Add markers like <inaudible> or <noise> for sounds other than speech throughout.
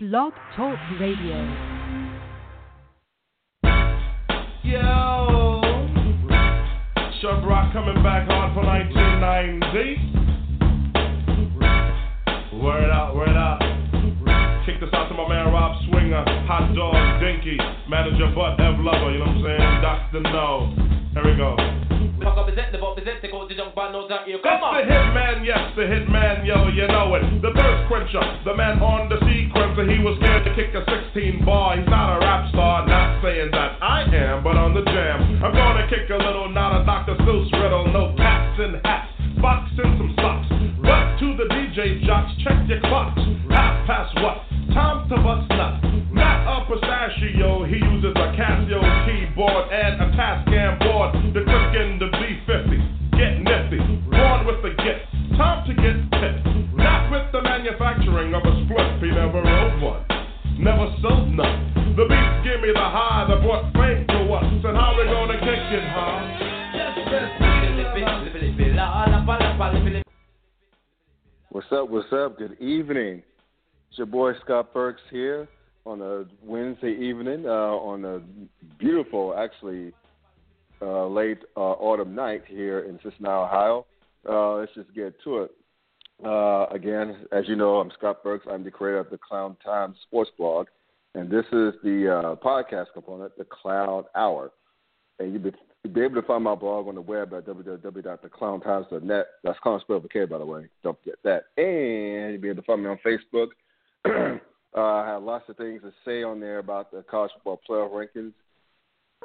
Blog Talk Radio. Yo, Chubb Rock coming back hard for 1990. Word out, word out. Kick this out to my man Rob Swinger, Hot Dog, Dinky, Manager Butt, Ev Lover, you know what I'm saying? Dr. No. Here we go. Fuck up his head, the bop his head, take out the junk band, no come It's the on. hitman, yes, the hitman, yo, you know it. The thirst quencher, the man on the sequencer. He was scared to kick a 16 bar. He's not a rap star, not saying that I am, but on the jam. I'm gonna kick a little, not a Dr. Seuss riddle. No cats and hats, box and some socks. But to the DJ jocks, check your clocks. Half past what? Time to bust What's up? What's up? Good evening. It's your boy Scott Burks here on a Wednesday evening uh, on a beautiful, actually, uh, late uh, autumn night here in Cincinnati, Ohio. Uh, let's just get to it. Uh, again, as you know, I'm Scott Burks. I'm the creator of the Clown Times sports blog, and this is the uh, podcast component, the Clown Hour. And be, you'll be able to find my blog on the web at www.theclowntimes.net. That's clown spelled with K, by the way. Don't forget that. And you'll be able to find me on Facebook. <clears throat> uh, I have lots of things to say on there about the college football playoff rankings.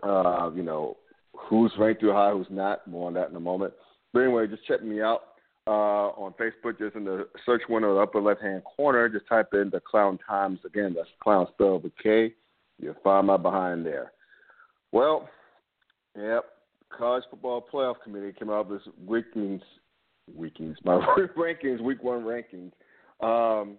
Uh, you know, who's ranked too high, who's not. More on that in a moment. But anyway, just check me out uh, on Facebook. Just in the search window, the upper left-hand corner, just type in the Clown Times. Again, that's clown spelled with K. You'll find my behind there. Well, yep, college football playoff committee came out with this weekends, weekends, <laughs> my rankings, week one rankings. Um,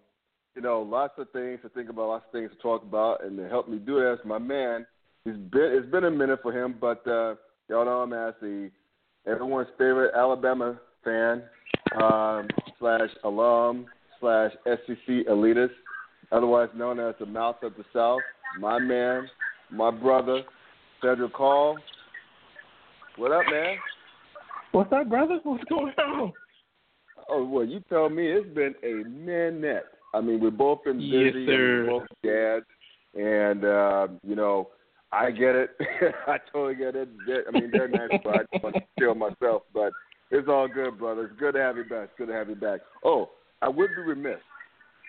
you know, lots of things to think about, lots of things to talk about, and to help me do this, my man. It's been it's been a minute for him, but uh, y'all know I'm as the everyone's favorite Alabama fan um, slash alum slash SEC elitist, otherwise known as the mouth of the South. My man, my brother, Sedrick Hall. What up, man? What's up, brother? What's going on? Oh well, you tell me it's been a minute. I mean, we've both been busy, Yes, sir. both dads, and uh, you know, I get it. <laughs> I totally get it. I mean, they're nice, but I just want to kill myself. But it's all good, brother. It's good to have you back. It's good to have you back. Oh, I would be remiss.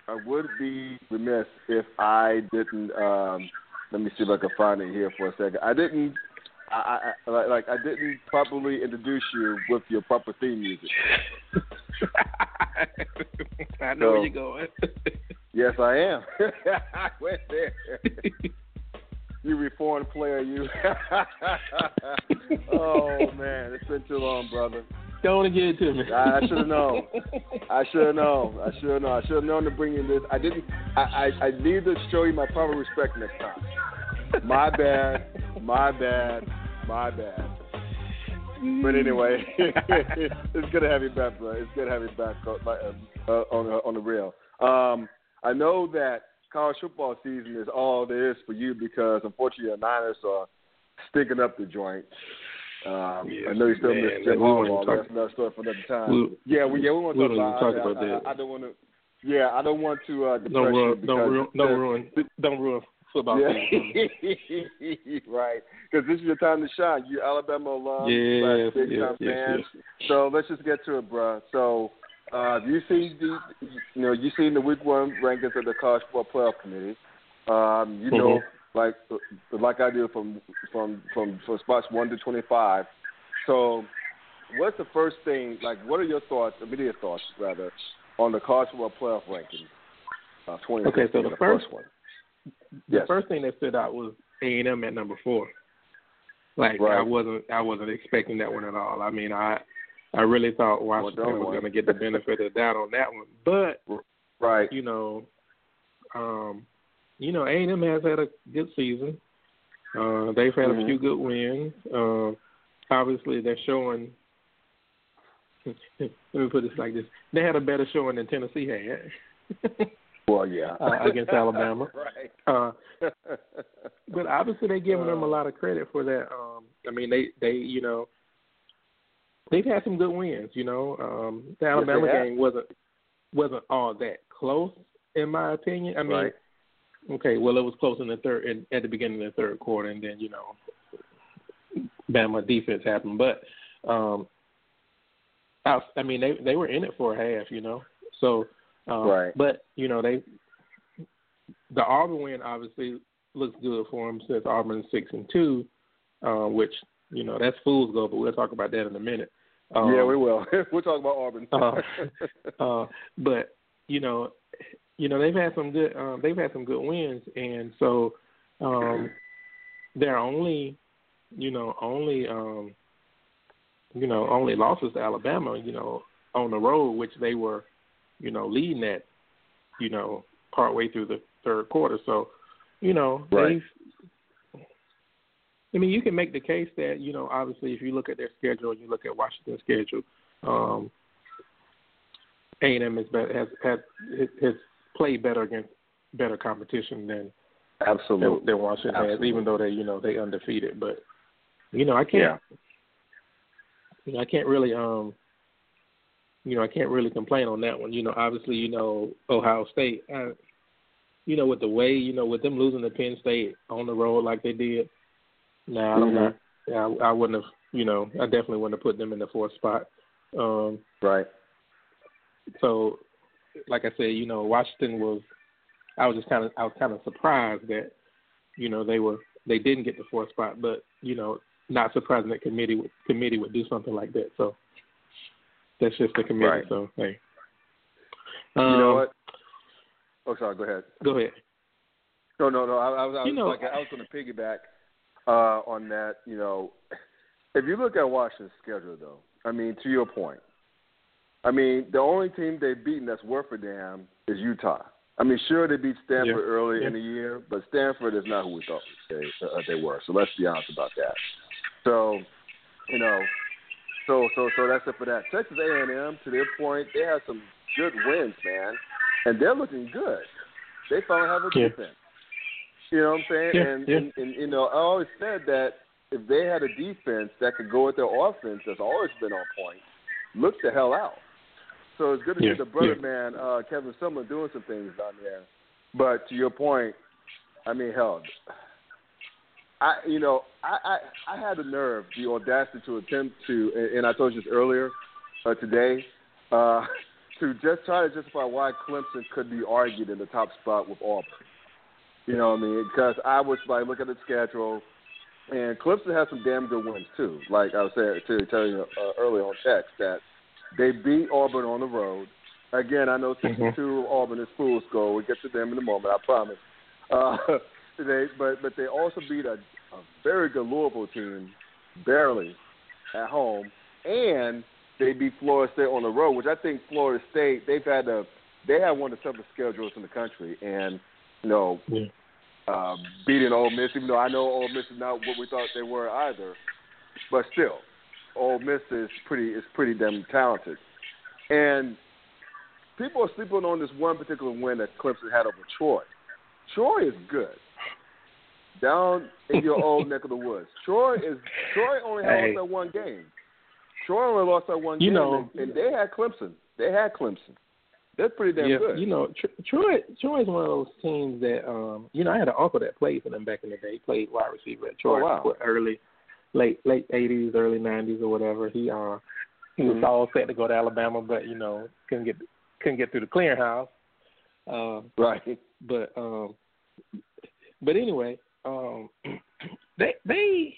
I would be remiss if I didn't. Um, let me see if I can find it here for a second. I didn't. I, I, I like I didn't properly introduce you with your proper theme music. <laughs> I know where you're going. Yes, I am. <laughs> I went there. you reformed player, you. <laughs> oh man, it's been too long, brother. Don't want to get it to me. I, I should have known. I should have known. I should have known. I should have known to bring you this. I didn't. I, I I need to show you my proper respect next time. My bad. My bad. My bad. But anyway, <laughs> it's good to have you back, bro. It's good to have you back uh, uh, on on the rail. Um, I know that college football season is all there is for you because unfortunately the Niners are stinking up the joint. Um, Yes, I know you still man. miss Jim Harbaugh. That's another story for another time. We- yeah, we yeah we want to talk about, talk about I, that. I, I don't want to. Yeah, I don't want to uh, depress Don't you because don't ruin, don't ruin, don't ruin football. yeah, <laughs> right. Because this is your time to shine. You Alabama alum, Yes, slash big yes, time yes, fans. yes. So let's just get to it, bro. So, uh, you seen the, you know, you seen the week one rankings of the college football playoff committee. Um, you know, Mm-hmm. like like I do from from from from spots one to twenty five. So, what's the first thing? Like, what are your thoughts, immediate thoughts, rather, on the college football playoff rankings? Uh, Okay, so the first- one. The Yes. first thing that stood out was A and M at number four. Like Right. I wasn't, I wasn't expecting that one at all. I mean, I, I really thought Washington only was going to get the benefit of doubt on that one, but Right. you know, um, you know, A and M has had a good season. Uh, they've had Mhm. a few good wins. Uh, obviously, they're showing. <laughs> Let me put this like this: They had a better showing than Tennessee had. <laughs> Well, yeah. uh, against Alabama. <laughs> right. Uh, but obviously they're giving them a lot of credit for that. Um, I mean, they they you know they've had some good wins. You know, um, the Alabama have. game wasn't wasn't all that close in my opinion. I mean, Right. okay, well it was close in the third in, at the beginning of the third quarter, and then you know, Bama defense happened. But um, I, I mean, they they were in it for a half. You know, so. Um, Right. But you know they the Auburn win obviously looks good for them since Auburn's six and two, uh, which you know that's fool's gold, but we'll talk about that in a minute. Um, yeah, we will. <laughs> we'll talk about Auburn. uh, <laughs> uh, but you know, you know they've had some good um, they've had some good wins, and so um, their only you know only um, you know only losses to Alabama you know on the road, which they were you know leading that, you know partway through the third quarter. So you know Right. I mean, you can make the case that you know, obviously, if you look at their schedule and you look at Washington's schedule, um, A and M has, has has has played better against better competition than than, Absolutely. than Washington has, even though they you know they undefeated. But you know, I can't. You know, I can't really um. You know, I can't really complain on that one. You know, obviously, you know Ohio State. Uh, you know, with the way you know with them losing to Penn State on the road like they did. Nah, I'm Mhm. not. Yeah, I, I wouldn't have. You know, I definitely wouldn't have put them in the fourth spot. Um, Right. so, like I said, you know, Washington was. I was just kind of, I was kind of surprised that, you know, they were, they didn't get the fourth spot, but you know, not surprising that committee would, committee would do something like that. So, that's just the committee. Right. So, hey. you know Um, what? Oh, sorry. Go ahead. Go ahead. No, no, no. I, I was, I was know- like, I was going to piggyback uh, on that. You know, if you look at Washington's schedule, though, I mean, to your point, I mean, the only team they've beaten that's worth a damn is Utah. I mean, sure they beat Stanford Yeah. early Yeah. in the year, but Stanford is not who we thought they uh, they were. So let's be honest about that. So, you know, so so so that's it for that. Texas A&M, to their point, they have some good wins, man, and they're looking good. They finally have a Yeah. defense. You know what I'm saying? Yeah, and, yeah. and and you know, I always said that if they had a defense that could go with their offense, that's always been on point, look the hell out. So it's good to Yeah, see the brother yeah. man, uh, Kevin Sumlin, doing some things down there. But to your point, I mean, hell, I you know I I, I had the nerve, the audacity to attempt to, and, and I told you this earlier uh, today, uh, <laughs> to just try to justify why Clemson could be argued in the top spot with Auburn. You know what I mean? Because I was like, look at the schedule, and Clemson has some damn good wins too. Like I was saying to tell you uh, earlier on text that they beat Auburn on the road. Again, I know 62 Auburn is fool's goal. We'll get to them in a moment, I promise. Uh, <laughs> they, but but they also beat a, a very good Louisville team, barely, at home, and they beat Florida State on the road, which I think Florida State they've had a they have one of the toughest schedules in the country, and you know Yeah. uh, beating Ole Miss, even though I know Ole Miss is not what we thought they were either, but still, Ole Miss is pretty is pretty damn talented, and people are sleeping on this one particular win that Clemson had over Troy. Troy is good. Down in your old <laughs> neck of the woods, Troy is Troy only had Hey. lost that one game. Troy only lost that one You game, know- and, and they had Clemson. They had Clemson. They're pretty damn yeah, good. you know, Tr- Troy Troy is one of those teams that um, you know, I had an uncle that played for them back in the day. He played wide receiver at Troy, Oh, wow. early, late late eighties, early nineties, or whatever. He uh, he was Mhm. all set to go to Alabama, but you know, couldn't get couldn't get through the clearinghouse. Um, right. but um, but anyway, um, <clears throat> they they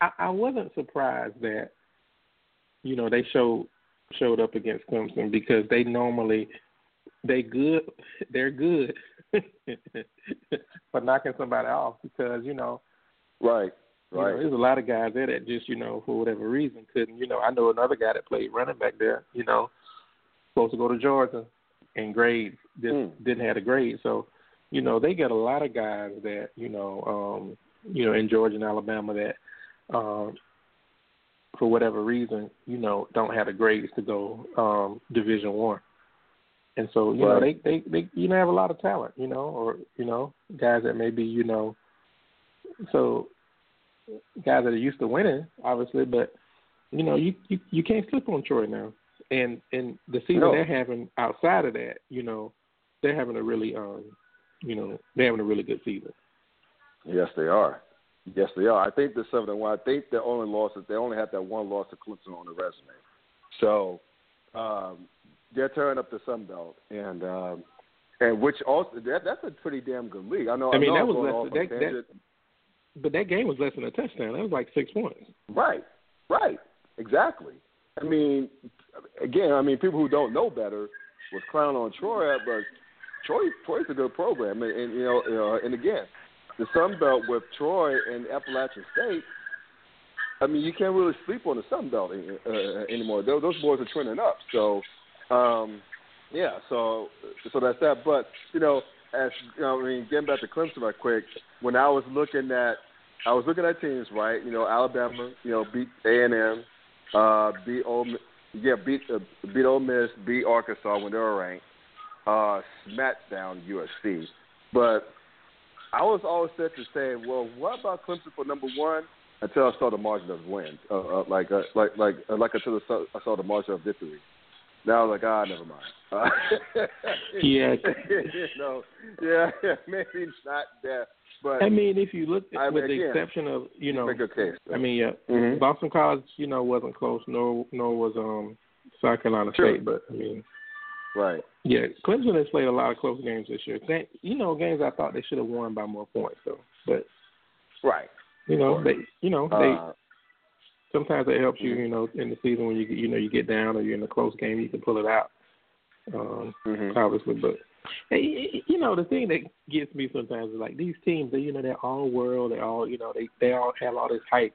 I, I wasn't surprised that you know they showed showed up against Clemson because they normally they good <laughs> they're good <laughs> for knocking somebody off because you know Right. you know, Right. there's a lot of guys there that just, you know, for whatever reason couldn't, you know, I know another guy that played running back there, you know, supposed to go to Georgia and grades just Mm. didn't have a grade. So, you know, they get a lot of guys that, you know, um, you know, in Georgia and Alabama that um for whatever reason, you know, don't have the grades to go um division one. and so you know they, they they you know have a lot of talent, you know, or you know guys that maybe you know, so guys that are used to winning, obviously, but you know you you, you can't slip on Troy now, and and the season No. they're having outside of that, you know, they're having a really um, you know, they're having a really good season. Yes, they are. Yes, they are. I think they're seven and one. I think their only loss is they only have that one loss to Clemson on the resume. So um, they're tearing up the Sun Belt, and um, and which also that that's a pretty damn good league. I know. I mean, know that was less- that- that- But that game was less than a touchdown. That was like six points. Right, right, exactly. I mean, again, I mean, people who don't know better was clowning on Troy, but Troy, Troy's a good program, and, and you know, know, and again, the Sun Belt with Troy and Appalachian State. I mean, you can't really sleep on the Sun Belt uh, anymore. Those, those boys are trending up. So, um, yeah. So, so that's that. But you know, as you know, I mean, getting back to Clemson right quick. When I was looking at, I was looking at teams, right? You know, Alabama, you know, beat A and M, uh, beat Ole, yeah, beat uh, beat Ole Miss, beat Arkansas when they were ranked, uh, smacked down USC. But I was always set to say, well, what about Clemson for number one? Until I saw the margin of wins, uh, uh, like uh, like like uh, like until I saw, I saw the margin of victory. Now I was like, ah, never mind. Uh, <laughs> <laughs> Yeah. you know, yeah, <laughs> maybe not that, but I mean, if you look at, I mean, with the again, exception of you know, make a case. I mean, yeah, Mhm. Boston College, you know, wasn't close, nor nor was um South Carolina. State, but I mean, right, yeah, Clemson has played a lot of close games this year. You know, games I thought they should have won by more points, though. But right. you know, they, you know, they Uh, sometimes it helps you, you know, in the season when you get- you know you get down or you're in a close game, you can pull it out. Um, mhm. obviously, but hey, you know the thing that gets me sometimes is like these teams, they you know they're all world, they all you know they they all have all this hype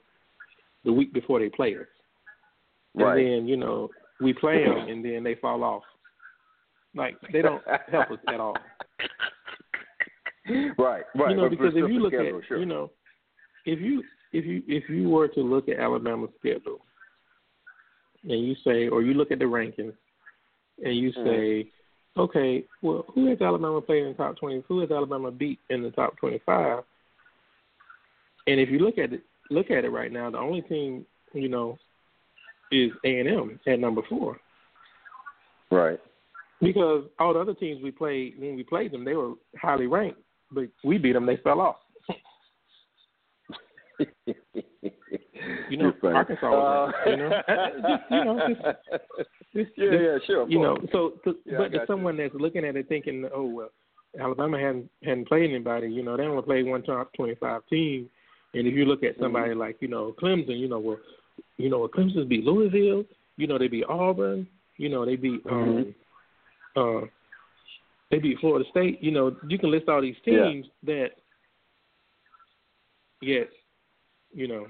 the week before they play us, and Right. then you know we play them and then they fall off. Like they don't help us at all. <laughs> Right, right. You know because if you look schedule, at sure. you know if you if you if you were to look at Alabama's schedule and you say or you look at the rankings and you Mhm. say, okay, well, who has Alabama played in the top twenty? Who has Alabama beat in the top twenty-five? And if you look at it, look at it right now, the only team you know is A and M at number four right. Because all the other teams we played when we played them, they were highly ranked, but we beat them, they fell off. <laughs> You know. Arkansas was Uh, ranked, you know. <laughs> Just, you know, just- yeah, just- yeah, sure. you know, so to, Yeah, but to got you. someone that's looking at it thinking, oh well, Alabama hadn't hadn't played anybody. You know, they only played one top twenty five team. And if you look at somebody Mm-hmm. like you know Clemson, you know, well, you know, Clemson beat Louisville. You know, they beat Auburn. You know, they beat um, Mm-hmm. Uh, they beat Florida State. You know, you can list all these Yeah. teams that, yes, you know,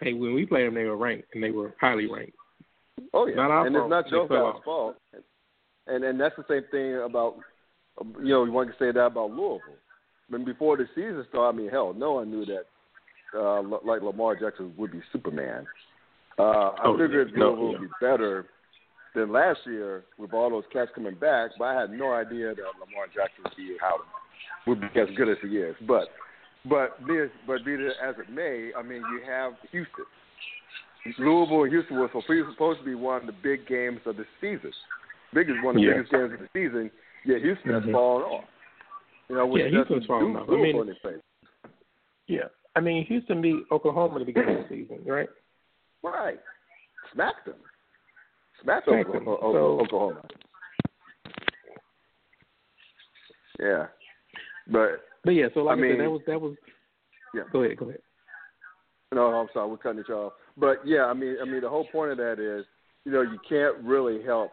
hey, when we played them, they were ranked and they were highly ranked. Oh yeah, Not our and fault. it's not They your guys' fault. And and that's the same thing about you know one can say that about Louisville. I mean, before the season started, I mean, hell, no one knew that uh, like Lamar Jackson would be Superman. Uh, I Oh, figured yeah. No, Louisville yeah. would be better than last year with all those cats coming back, but I had no idea that Lamar Jackson would be how would be as good as he is. But but be as, but be it as it may, I mean, you have Houston. Louisville and Houston was supposed to be one of the big games of the season. Biggest one of the Yeah. biggest games of the season. Yet Houston has Mhm. fallen off. You know, Yeah, Houston's fallen off. I mean-. Yeah, I mean Houston beat Oklahoma at the beginning of the season, right? Right. Smacked them. Smacked. Oklahoma. So- Oklahoma. Yeah. But But yeah, so like I I, said, that was that was. Yeah. Go ahead, go ahead. no, I'm sorry, we're cutting each off. But yeah, I mean I mean the whole point of that is, you know, you can't really help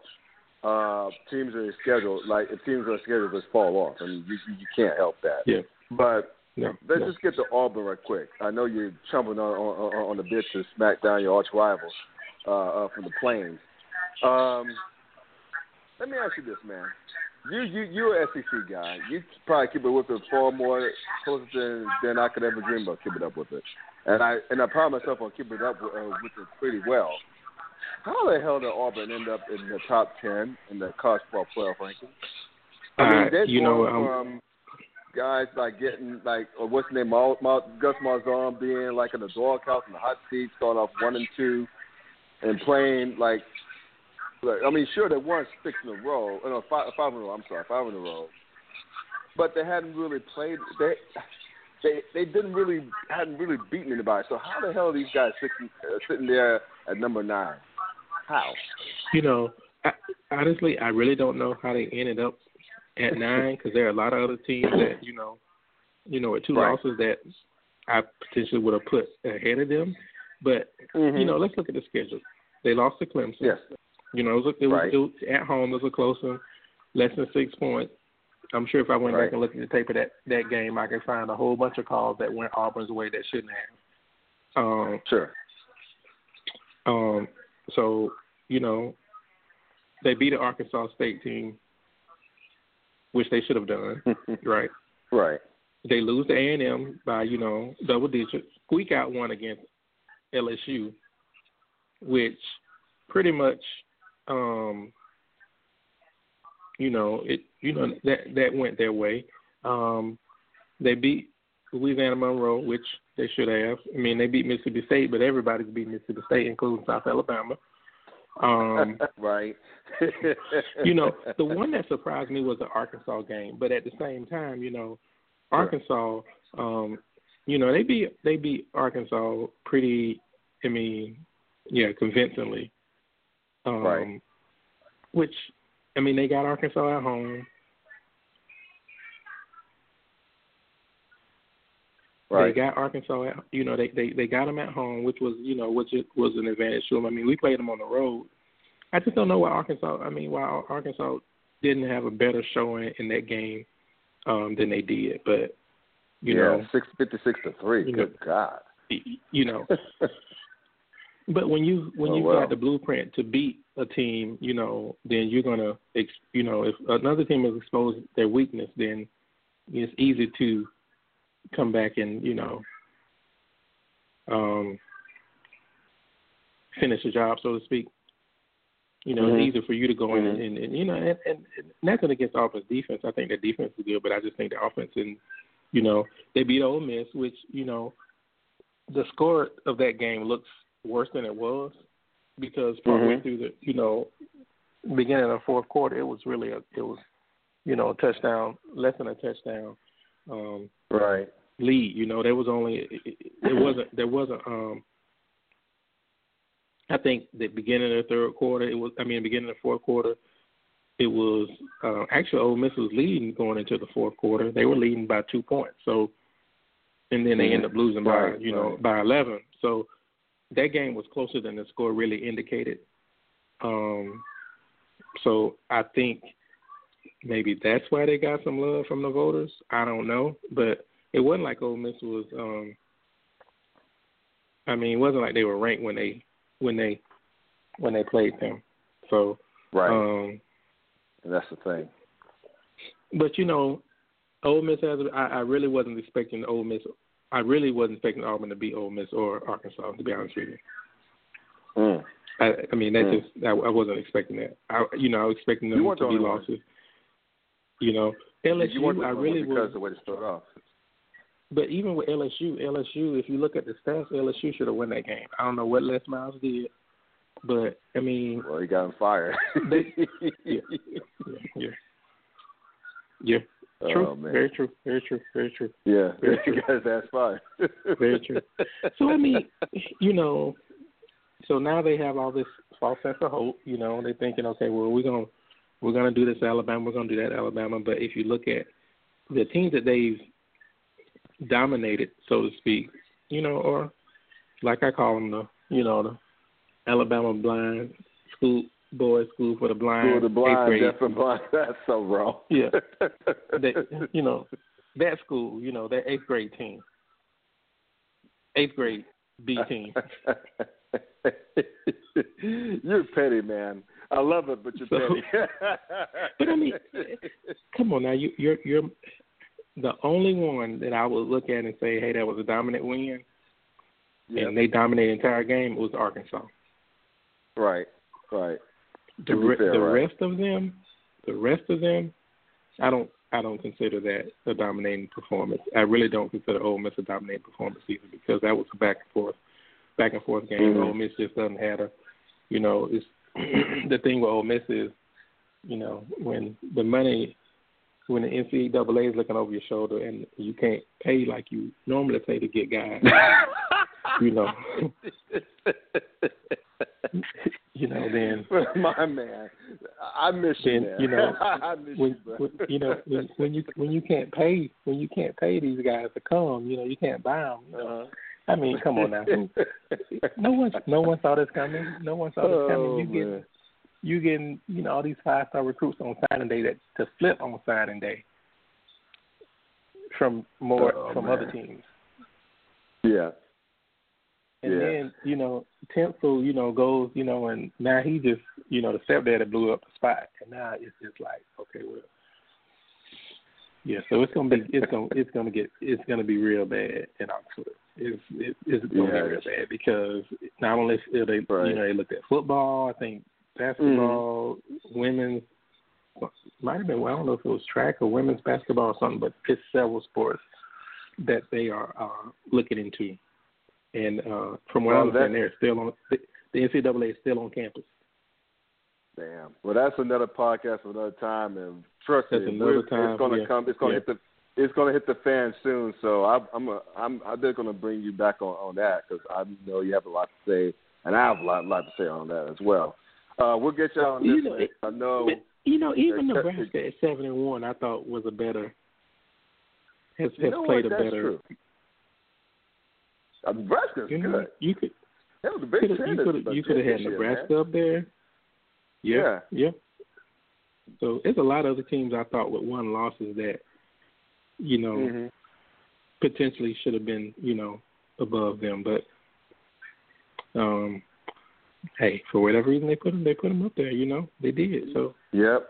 uh teams in their schedule like if teams on schedule just fall off. I mean you you you can't help that. Yeah. But No, Let's no. just get to Auburn right quick. I know you're chomping on on, on the bit to smack down your arch rivals uh, uh, from the Plains. Um, let me ask you this, man. You you you're an SEC guy. You probably keep it with it far more closer than than I could ever dream of keeping up with it. And I and I pride myself on keeping it up with, uh, with it pretty well. how the hell did Auburn end up in the top ten in the college football playoff rankings? I Uh, mean, they're you know, um, from guys like getting like or what's his name, Mal, Mal, Gus Malzahn being like in the doghouse in the hot seat, starting off one and two, and playing like, like I mean, sure they won six in a row, oh, no, five, five in a row. I'm sorry, five in a row, but they hadn't really played. They they they didn't really hadn't really beaten anybody. So how the hell are these guys sitting uh, sitting there at number nine? How? you know, I, honestly, I really don't know how they ended up at nine because there are a lot of other teams that you know, you know, with two Right. losses that I potentially would have put ahead of them. But you know, let's look at the schedule. They lost to Clemson. yes, You know, it was, it was, Right. it was at home. It was a close one, less than six points. I'm sure if I went Right. back and looked at the tape of that that game, I could find a whole bunch of calls that went Auburn's way that shouldn't have. Um, sure. um, so you know, they beat an Arkansas State team, which they should have done, <laughs> right? right. They lose to A and M by you know double digits. Squeak out one against LSU, which pretty much, um, you know, it you know that that went their way. Um, they beat Louisiana Monroe, which they should have. I mean, they beat Mississippi State, but everybody's beat Mississippi State, including South Alabama. Um, <laughs> right. <laughs> you know, the <laughs> one that surprised me was the Arkansas game, but at the same time, you know, Arkansas, um, you know, they beat they beat Arkansas pretty. I mean, yeah, convincingly. Um, Right. Which, I mean, they got Arkansas at home. right. They got Arkansas. At, you know, they they they got them at home, which was you know which was an advantage to them. I mean, we played them on the road. I just don't know why Arkansas. I mean, why Arkansas didn't have a better showing in that game um, than they did. But you yeah, know, six fifty six to three. you know, Good God. you know. <laughs> But when you when Oh, you well. got the blueprint to beat a team, you know, then you're gonna, ex you know, if another team has exposed their weakness, then it's easy to come back and you know, um, finish the job, so to speak. You know, Mhm. it's easier for you to go in and, Mhm. and, and you know, and, and, and nothing against offense defense. I think their defense is good, but I just think the offense and you know they beat Ole Miss, which you know the score of that game looks worse than it was because partway Mhm. through the you know beginning of the fourth quarter, it was really a it was you know a touchdown, less than a touchdown um, Right. lead. You know, there was only it, it, it wasn't there wasn't um I think the beginning of the third quarter it was I mean beginning of the fourth quarter it was uh, actually Ole Miss was leading going into the fourth quarter. They were leading by two points. So and then they Mhm. end up losing by Right, you know right. by eleven. So that game was closer than the score really indicated. Um so I think maybe that's why they got some love from the voters. I don't know, but it wasn't like Ole Miss was. um I mean, it wasn't like they were ranked when they when they when they played them. So, Right. um and that's the thing. but you know, Ole Miss has. I, I really wasn't expecting Ole Miss. I really wasn't expecting Auburn to beat Ole Miss or Arkansas. To be honest with you, Mm. I, I mean that Mm. just I, I wasn't expecting that. I you know I was expecting them to the be only one. losses. You know, LSU. you I really because was. of the way to start off. But even with LSU, LSU, if you look at the stats, LSU should have won that game. I don't know what Les Miles did, but I mean, Well, he got him fired. They- yeah, yeah, yeah, yeah. True, Oh, man. very true, very true, very true, Yeah, Very <laughs> you true. guys asked fired. very true. <laughs> So I mean, you know, so now they have all this false sense of hope. You know, they're thinking, okay, well, we're gonna we're gonna do this Alabama, we're gonna do that Alabama. But if you look at the teams that they've dominated, so to speak, you know, or like I call them the, you know, the Alabama blind school boys school for the blind, School the blind, deaf and blind. <laughs> That's so wrong. Yeah. they, <laughs> you know, that school, you know, that eighth grade team, eighth grade B team. <laughs> you're petty, man. I love it, but you're So- petty. But I mean, come on now, you, you're you're the only one that I would look at and say, hey, that was a dominant win, yeah. and they dominated the entire game It was Arkansas. Right, right. The re- fair, the right. rest of them, the rest of them, I don't I don't consider that a dominating performance. I really don't consider Ole Miss a dominating performance either because that was a back and forth, back and forth game. Mhm. Ole Miss just doesn't have a, you know, it's <clears throat> the thing with Ole Miss is, you know, when the money, when the NCAA is looking over your shoulder and you can't pay like you normally pay to get guys, <laughs> you know, <laughs> you know, then <laughs> My man, I miss you, man. you know <laughs> I miss when, you, when you know when, when you when you can't pay when you can't pay these guys to come, you know you can't buy them. You know? Uh-huh. I mean, come on now. No one no one saw this coming. No one saw this coming. Oh, You get you getting you know all these five star recruits on signing day that to flip on signing day from more Oh, from man. other teams. Yeah. And Yeah. then, you know, Tunsil, you know, goes, you know, and now he just, you know, the stepdaddy blew up the spot, and now it's just like, okay, well, yeah. So it's gonna be, it's gonna, it's gonna get, it's gonna be real bad in Oxford. It's, it, it's gonna Yeah. be real bad because not only they, Right. you know, they looked at football. I think basketball, women's, might have been. Well, I don't know if it was track or women's basketball or something, but it's several sports that they are uh, looking into. And uh, from what I Well, understand, that- they're still on the, the NCAA is still on campus. Damn. Well, that's another podcast for another time, and trust That's me, another time, it's gonna yeah. come. It's gonna Yeah. hit the. It's gonna hit the fan soon. So I, I'm. A, I'm. I'm just gonna bring you back on on that because I know you have a lot to say, and I have a lot, lot to say on that as well. Uh, we'll get you on this. You know, one. I know. But, you know, even Nebraska at seven and one, I thought was a better has You has know played what? a That's better. True. Uh, Nebraska's You know, good. you could That was a big you could for you could have had Nebraska man. up there. Yeah, yeah. So there's a lot of other teams I thought with one losses that, you know, Mhm. potentially should have been, you know, above them. But um, hey, for whatever reason they put them, they put them up there. You know, they did. So Yep.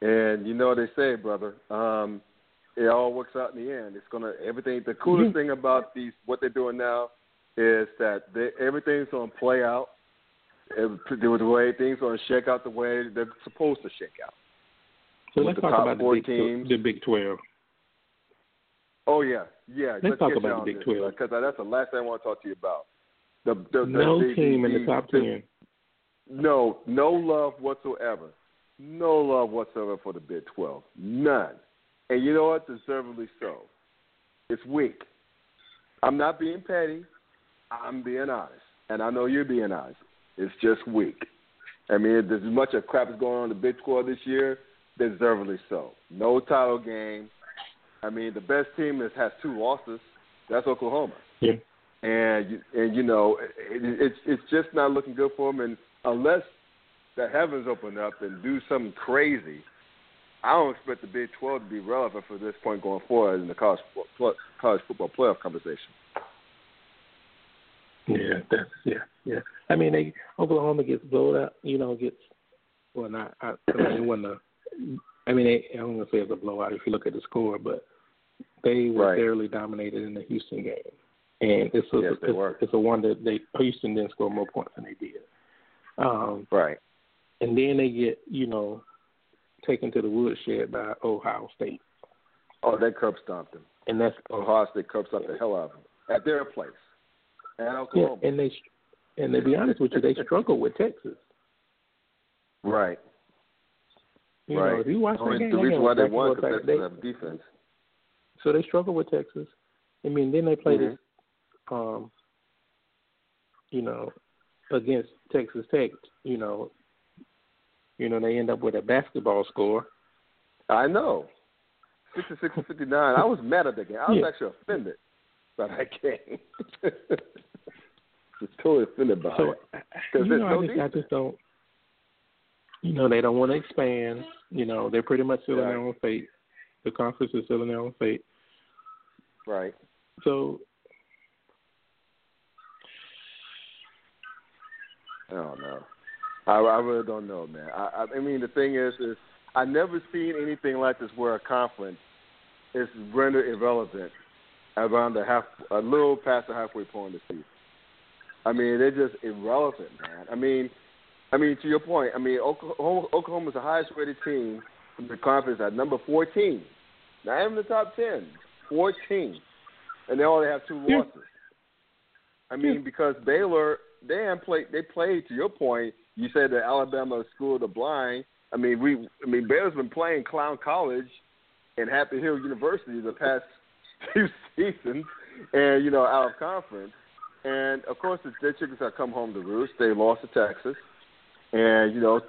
And you know what they say, brother. Um, it all works out in the end. It's gonna everything. The coolest Mhm. thing about these what they're doing now is that they, everything's gonna play out. Every- The way things gonna shake out the way they're supposed to shake out. so With let's talk about the Big, teams. the Big Twelve. Oh yeah, yeah. Let's talk get you about the Big 12. because that's the last thing I want to talk to you about. The, the, the No the, team in the, top ten. No, no love whatsoever. No love whatsoever for the Big 12. None. And you know what? Deservedly so. It's weak. I'm not being petty. I'm being honest. And I know you're being honest. It's just weak. I mean, there's as much of crap is going on in the Big 12 this year, deservedly so. No title game. I mean, the best team is, has two losses. That's Oklahoma Yeah. and you, and you know it, it's it's just not looking good for them. And unless the heavens open up and do something crazy, I don't expect the Big Twelve to be relevant for this point going forward in the college football, college football playoff conversation. Yeah, that's yeah, yeah. I mean, they Oklahoma gets blown out. You know, gets well, not. I, I mean, it wasn't a. I mean, they, I don't want to say it's a blowout if you look at the score, but they were Right. fairly dominated in the Houston game, and it's a Yes, it's, it's a one that they Houston didn't score more points than they did. Um, Right. and then they get you know taken to the woodshed by Ohio State, Oh, they curb stomped them. and that's Ohio State curb stomped the hell out of them at their place. And yeah, Oklahoma. and they and to be honest with you, they struggle with Texas. right. You right. know, if you watch Only game, the reason why they won because they have defense. So they struggle with Texas. I mean, then they play Mhm. this, um, you know, against Texas Tech. You know, you know they end up with a basketball score. I know. 66 to 59. I was mad at that game. I was Yeah. actually offended by that game. <laughs> was totally offended by So it. Uh, because you there's know, no I just, I just don't. You know, they don't want to expand. You know, they're pretty much still in their own fate. The conference is still in their own fate. Right. So I don't know. I, I really don't know, man. I, I, mean, the thing is, is I never seen anything like this where a conference is rendered irrelevant around the half, a little past the halfway point of the season. I mean, they're just irrelevant, man. I mean, I mean, to your point, I mean, Oklahoma, Oklahoma's the highest rated team in the conference at number 14. Not even the top 10, 14. And they only have two losses. I mean, because Baylor, they played, they played, to your point, you said the Alabama School of the Blind. I mean, we, I mean, Baylor's been playing Clown College and Happy Hill University the past <laughs> two seasons, and you know, out of conference. And of course, the, the chickens have come home to roost. They lost to Texas, and you know,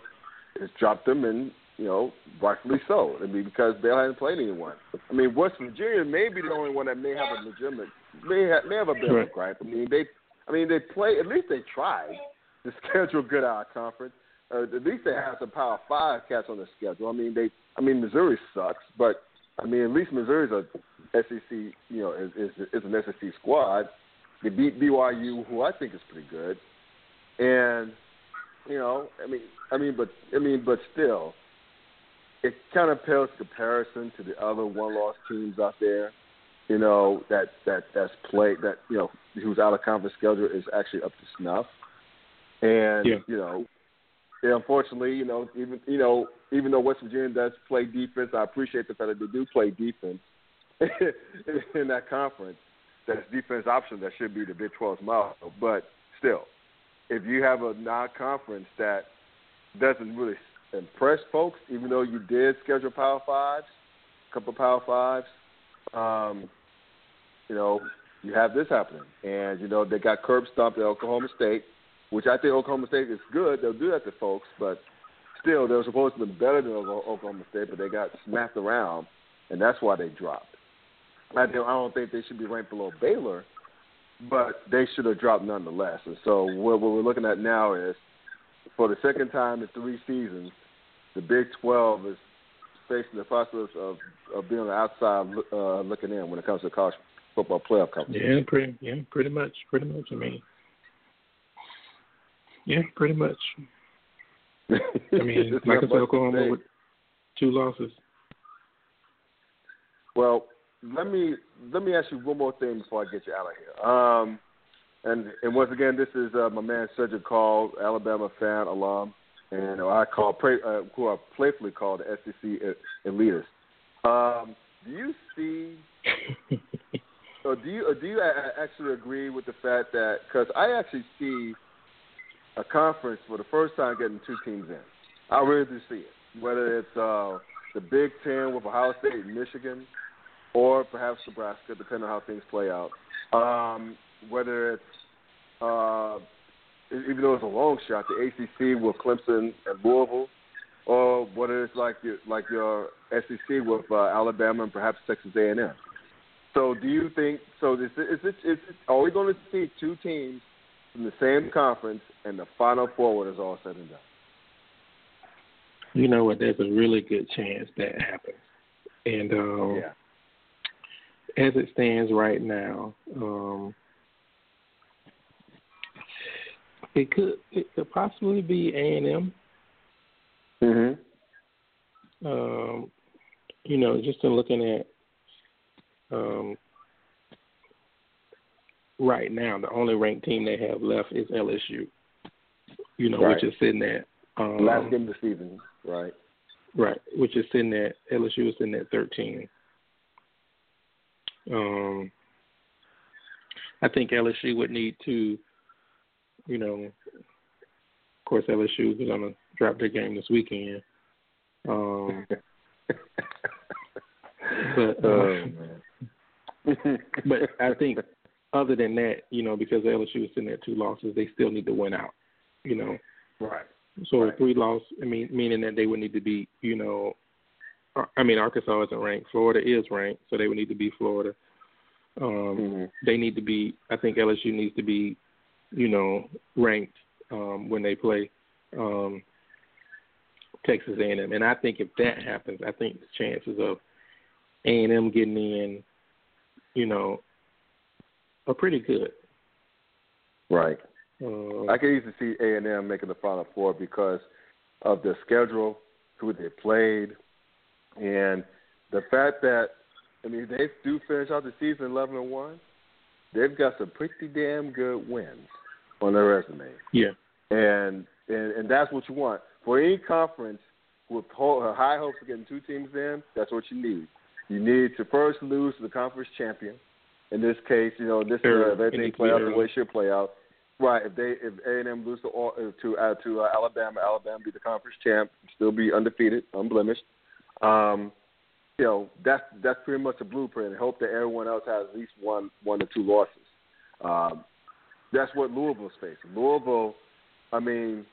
it's dropped them, and you know, rightfully so. I mean, because Baylor hasn't played anyone. I mean, West Virginia may be the only one that may have a legitimate, may have, may have a of Right. gripe. I mean, they, I mean, they play. At least they tried to <laughs> schedule good out of conference. Uh, at least they have some Power Five cats on the schedule. I mean, they. I mean, Missouri sucks, but I mean, at least Missouri's a SEC. You know, is is, is an SEC squad. They beat BYU, who I think is pretty good, and you know, I mean, I mean, but I mean, but still, it kind of pales comparison to the other one-loss teams out there. You know, that that that's played that you know who's out of conference schedule is actually up to snuff, and Yeah. you know, yeah, unfortunately, you know, even you know, even though West Virginia does play defense, I appreciate the fact that they do play defense <laughs> in that conference. That's defense option that should be the Big 12's motto. But still, if you have a non-conference that doesn't really impress folks, even though you did schedule Power Fives, a couple of Power Fives, um, you know, you have this happening. And, you know, they got curb stomped at Oklahoma State, which I think Oklahoma State is good. They'll do that to folks, but still, they were supposed to be better than Oklahoma State, but they got smacked around, and that's why they dropped. I don't, think they should be ranked below Baylor, but they should have dropped nonetheless. And so what, what we're looking at now is, for the second time in three seasons, the Big 12 is facing the process of, of being on the outside uh, looking in when it comes to college football playoff competition. Yeah, pretty yeah, pretty much, pretty much. I mean, yeah, pretty much. <laughs> I mean, like I said, Oklahoma with two losses. Well, let me let me ask you one more thing before I get you out of here. Um, and and once again, this is uh, my man Sedrick Hall, Alabama fan, alum, and I call pray, uh, who I playfully call the SEC elitist. Um, do you see, <laughs> or do you or do you actually agree with the fact that because I actually see a conference for the first time getting two teams in. I really do see it. Whether it's uh, the Big Ten with Ohio State and Michigan, or perhaps Nebraska, depending on how things play out. Um, whether it's uh, even though it's a long shot, the ACC with Clemson and Louisville, or whether it's like your, like your SEC with uh, Alabama and perhaps Texas A&M. So, do you think? So, is it, is it, is it, are we going to see two teams from the same conference and the Final Four when it's all said and done? You know what? There's a really good chance that happens. And um, Yeah. as it stands right now, um, it could it could possibly be A and M. Mm-hmm. Um, you know, just in looking at um, right now, the only ranked team they have left is LSU. You know, Right. which is sitting at um, Last game of the season, right? Right, which is sitting at LSU is sitting at thirteen. Um, I think LSU would need to, you know, of course LSU is going to drop their game this weekend. Um, <laughs> but oh, uh, man. but I think other than that, you know, because LSU is sitting at two losses, they still need to win out. You know, right. so Right. three loss, I mean, meaning that they would need to be, you know, I mean, Arkansas isn't ranked. Florida is ranked, so they would need to be Florida. Um, hmm They need to be. I think LSU needs to be, you know, ranked um, when they play um, Texas A&M. And I think if that happens, I think the chances of A&M getting in, you know, are pretty good. Right. Um, I can easily see A and M making the Final Four because of the schedule, who they played, and the fact that I mean they do finish out the season eleven and one. They've got some pretty damn good wins on their resume, yeah, and and, and that's what you want for any conference with ho- high hopes of getting two teams in. That's what you need. You need to first lose to the conference champion. In this case, you know this Sure. uh, if everything play out the way it should play out. Right. If they if A and M lose to uh, to uh, to uh, Alabama, Alabama be the conference champ, still be undefeated, unblemished. Um, you know that's that's pretty much the blueprint. And hope that everyone else has at least one one or two losses. Um, that's what Louisville's facing. Louisville, I mean,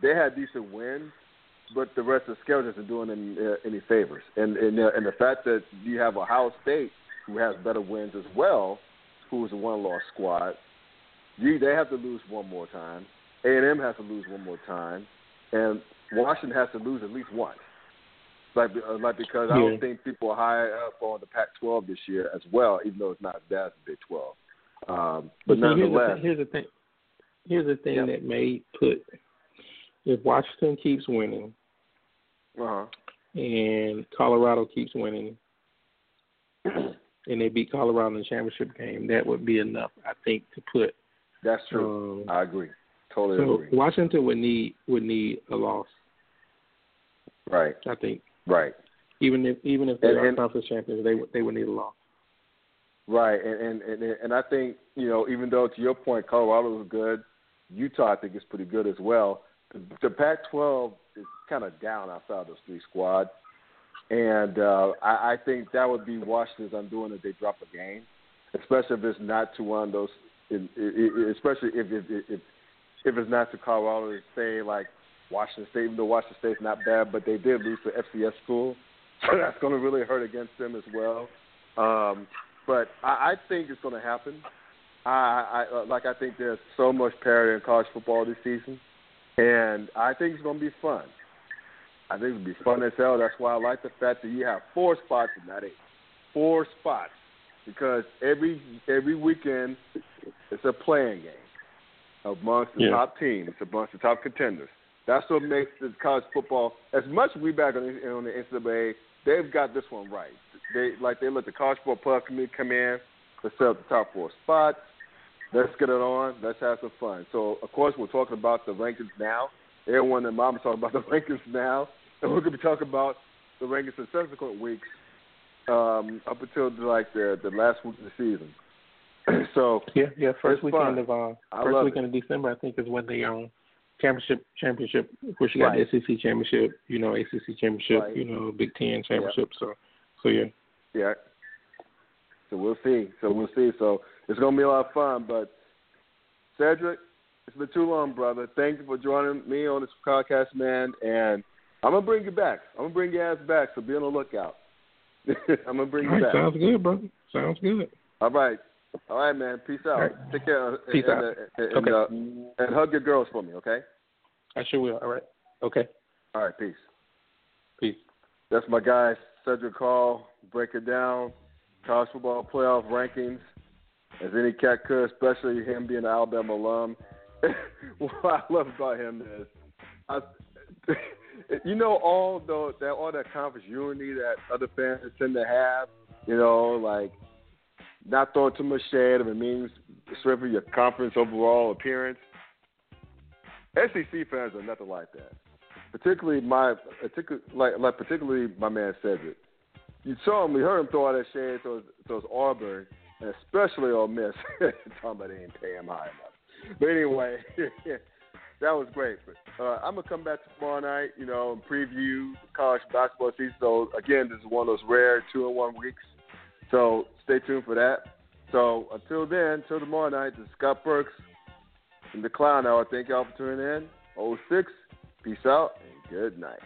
they had decent wins, but the rest of the schedule isn't doing them uh, any favors. And and, uh, and the fact that you have Ohio State, who has better wins as well, who is a one-loss squad, you they have to lose one more time. A and M has to lose one more time, and Washington has to lose at least once. Like, uh, like because I Yeah. don't think people are high up on the Pac-12 this year as well, even though it's not as bad as the Big 12. Um, But the, nonetheless, here's the thing. Here's the thing Yeah. that may put if Washington keeps winning uh-huh. and Colorado keeps winning, <clears throat> and they beat Colorado in the championship game, that would be enough, I think, to put. that's true. Um, I agree. Totally so agree. Washington would need would need a loss, Right, I think. right. Even if even if they And- are conference champions, they would they would need a loss. Right, and, and and and I think you know, even though to your point, Colorado is good, Utah I think is pretty good as well. The, the Pac-12 is kind of down outside those three squads, and uh, I, I think that would be Washington's undoing if they drop a game, especially if it's not to one of those, in, i i especially if if if if it's not to Colorado, say like Washington State, even though Washington State's not bad, but they did lose to FCS school, <laughs> so that's going to really hurt against them as well. Um, but I, I think it's going to happen. I, I like. I think there's so much parity in college football this season, and I think it's going to be fun. I think it'll be fun as hell. That's why I like the fact that you have four spots and not eight. Four spots, because every every weekend it's a playing game amongst the Yeah. top teams, amongst the top contenders. That's what makes the college football. As much we back on the, on the NCAA, they've got this one right. They like they let the college football committee come in. Let's set up the top four spots. Let's get it on. Let's have some fun. So of course we're talking about the rankings now. Everyone and mom is talking about the <laughs> rankings now, and we're going to be talking about the rankings in subsequent weeks um, up until like the the last week of the season. <clears throat> so Yeah, yeah. First weekend fun. of uh, first weekend of December, I think, is when the um, championship championship. Of course, you got Right. the SEC championship, you know, ACC championship, Right. you know, Big Ten championship. So, so yeah. Yeah. So we'll see. So we'll see. So it's gonna be a lot of fun. But Sedrick, it's been too long, brother. Thank you for joining me on this podcast, man. And I'm gonna bring you back. I'm gonna bring your ass back. So be on the lookout. <laughs> I'm gonna bring All you right, back. sounds good, brother. Sounds good. All right. All right, man. Peace out. Right. Take care. Peace and, out. uh, and, and, Okay. uh, and hug your girls for me, okay? I sure will. All right. Okay. All right. Peace. Peace. That's my guy, Sedrick Hall. Break it down. College football playoff rankings, as any cat could, especially him being an Alabama alum. <laughs> what I love about him is, I, you know, all the that all that conference unity that other fans tend to have. You know, like not throwing too much shade if it means strictly your conference overall appearance. SEC fans are nothing like that particularly my particular like like particularly my man Sedrick. You saw him, we heard him throw out that shade towards towards Auburn, and especially Ole Miss. <laughs> Talking about they didn't pay him high enough. But anyway, <laughs> that was great. But uh, I'm gonna come back tomorrow night, you know, and preview the college basketball season. So again, this is one of those rare two in one weeks. So stay tuned for that. So until then, until tomorrow night, this is Scott Burks in the Clown Hour. Thank y'all for tuning in. 06. Peace out and good night.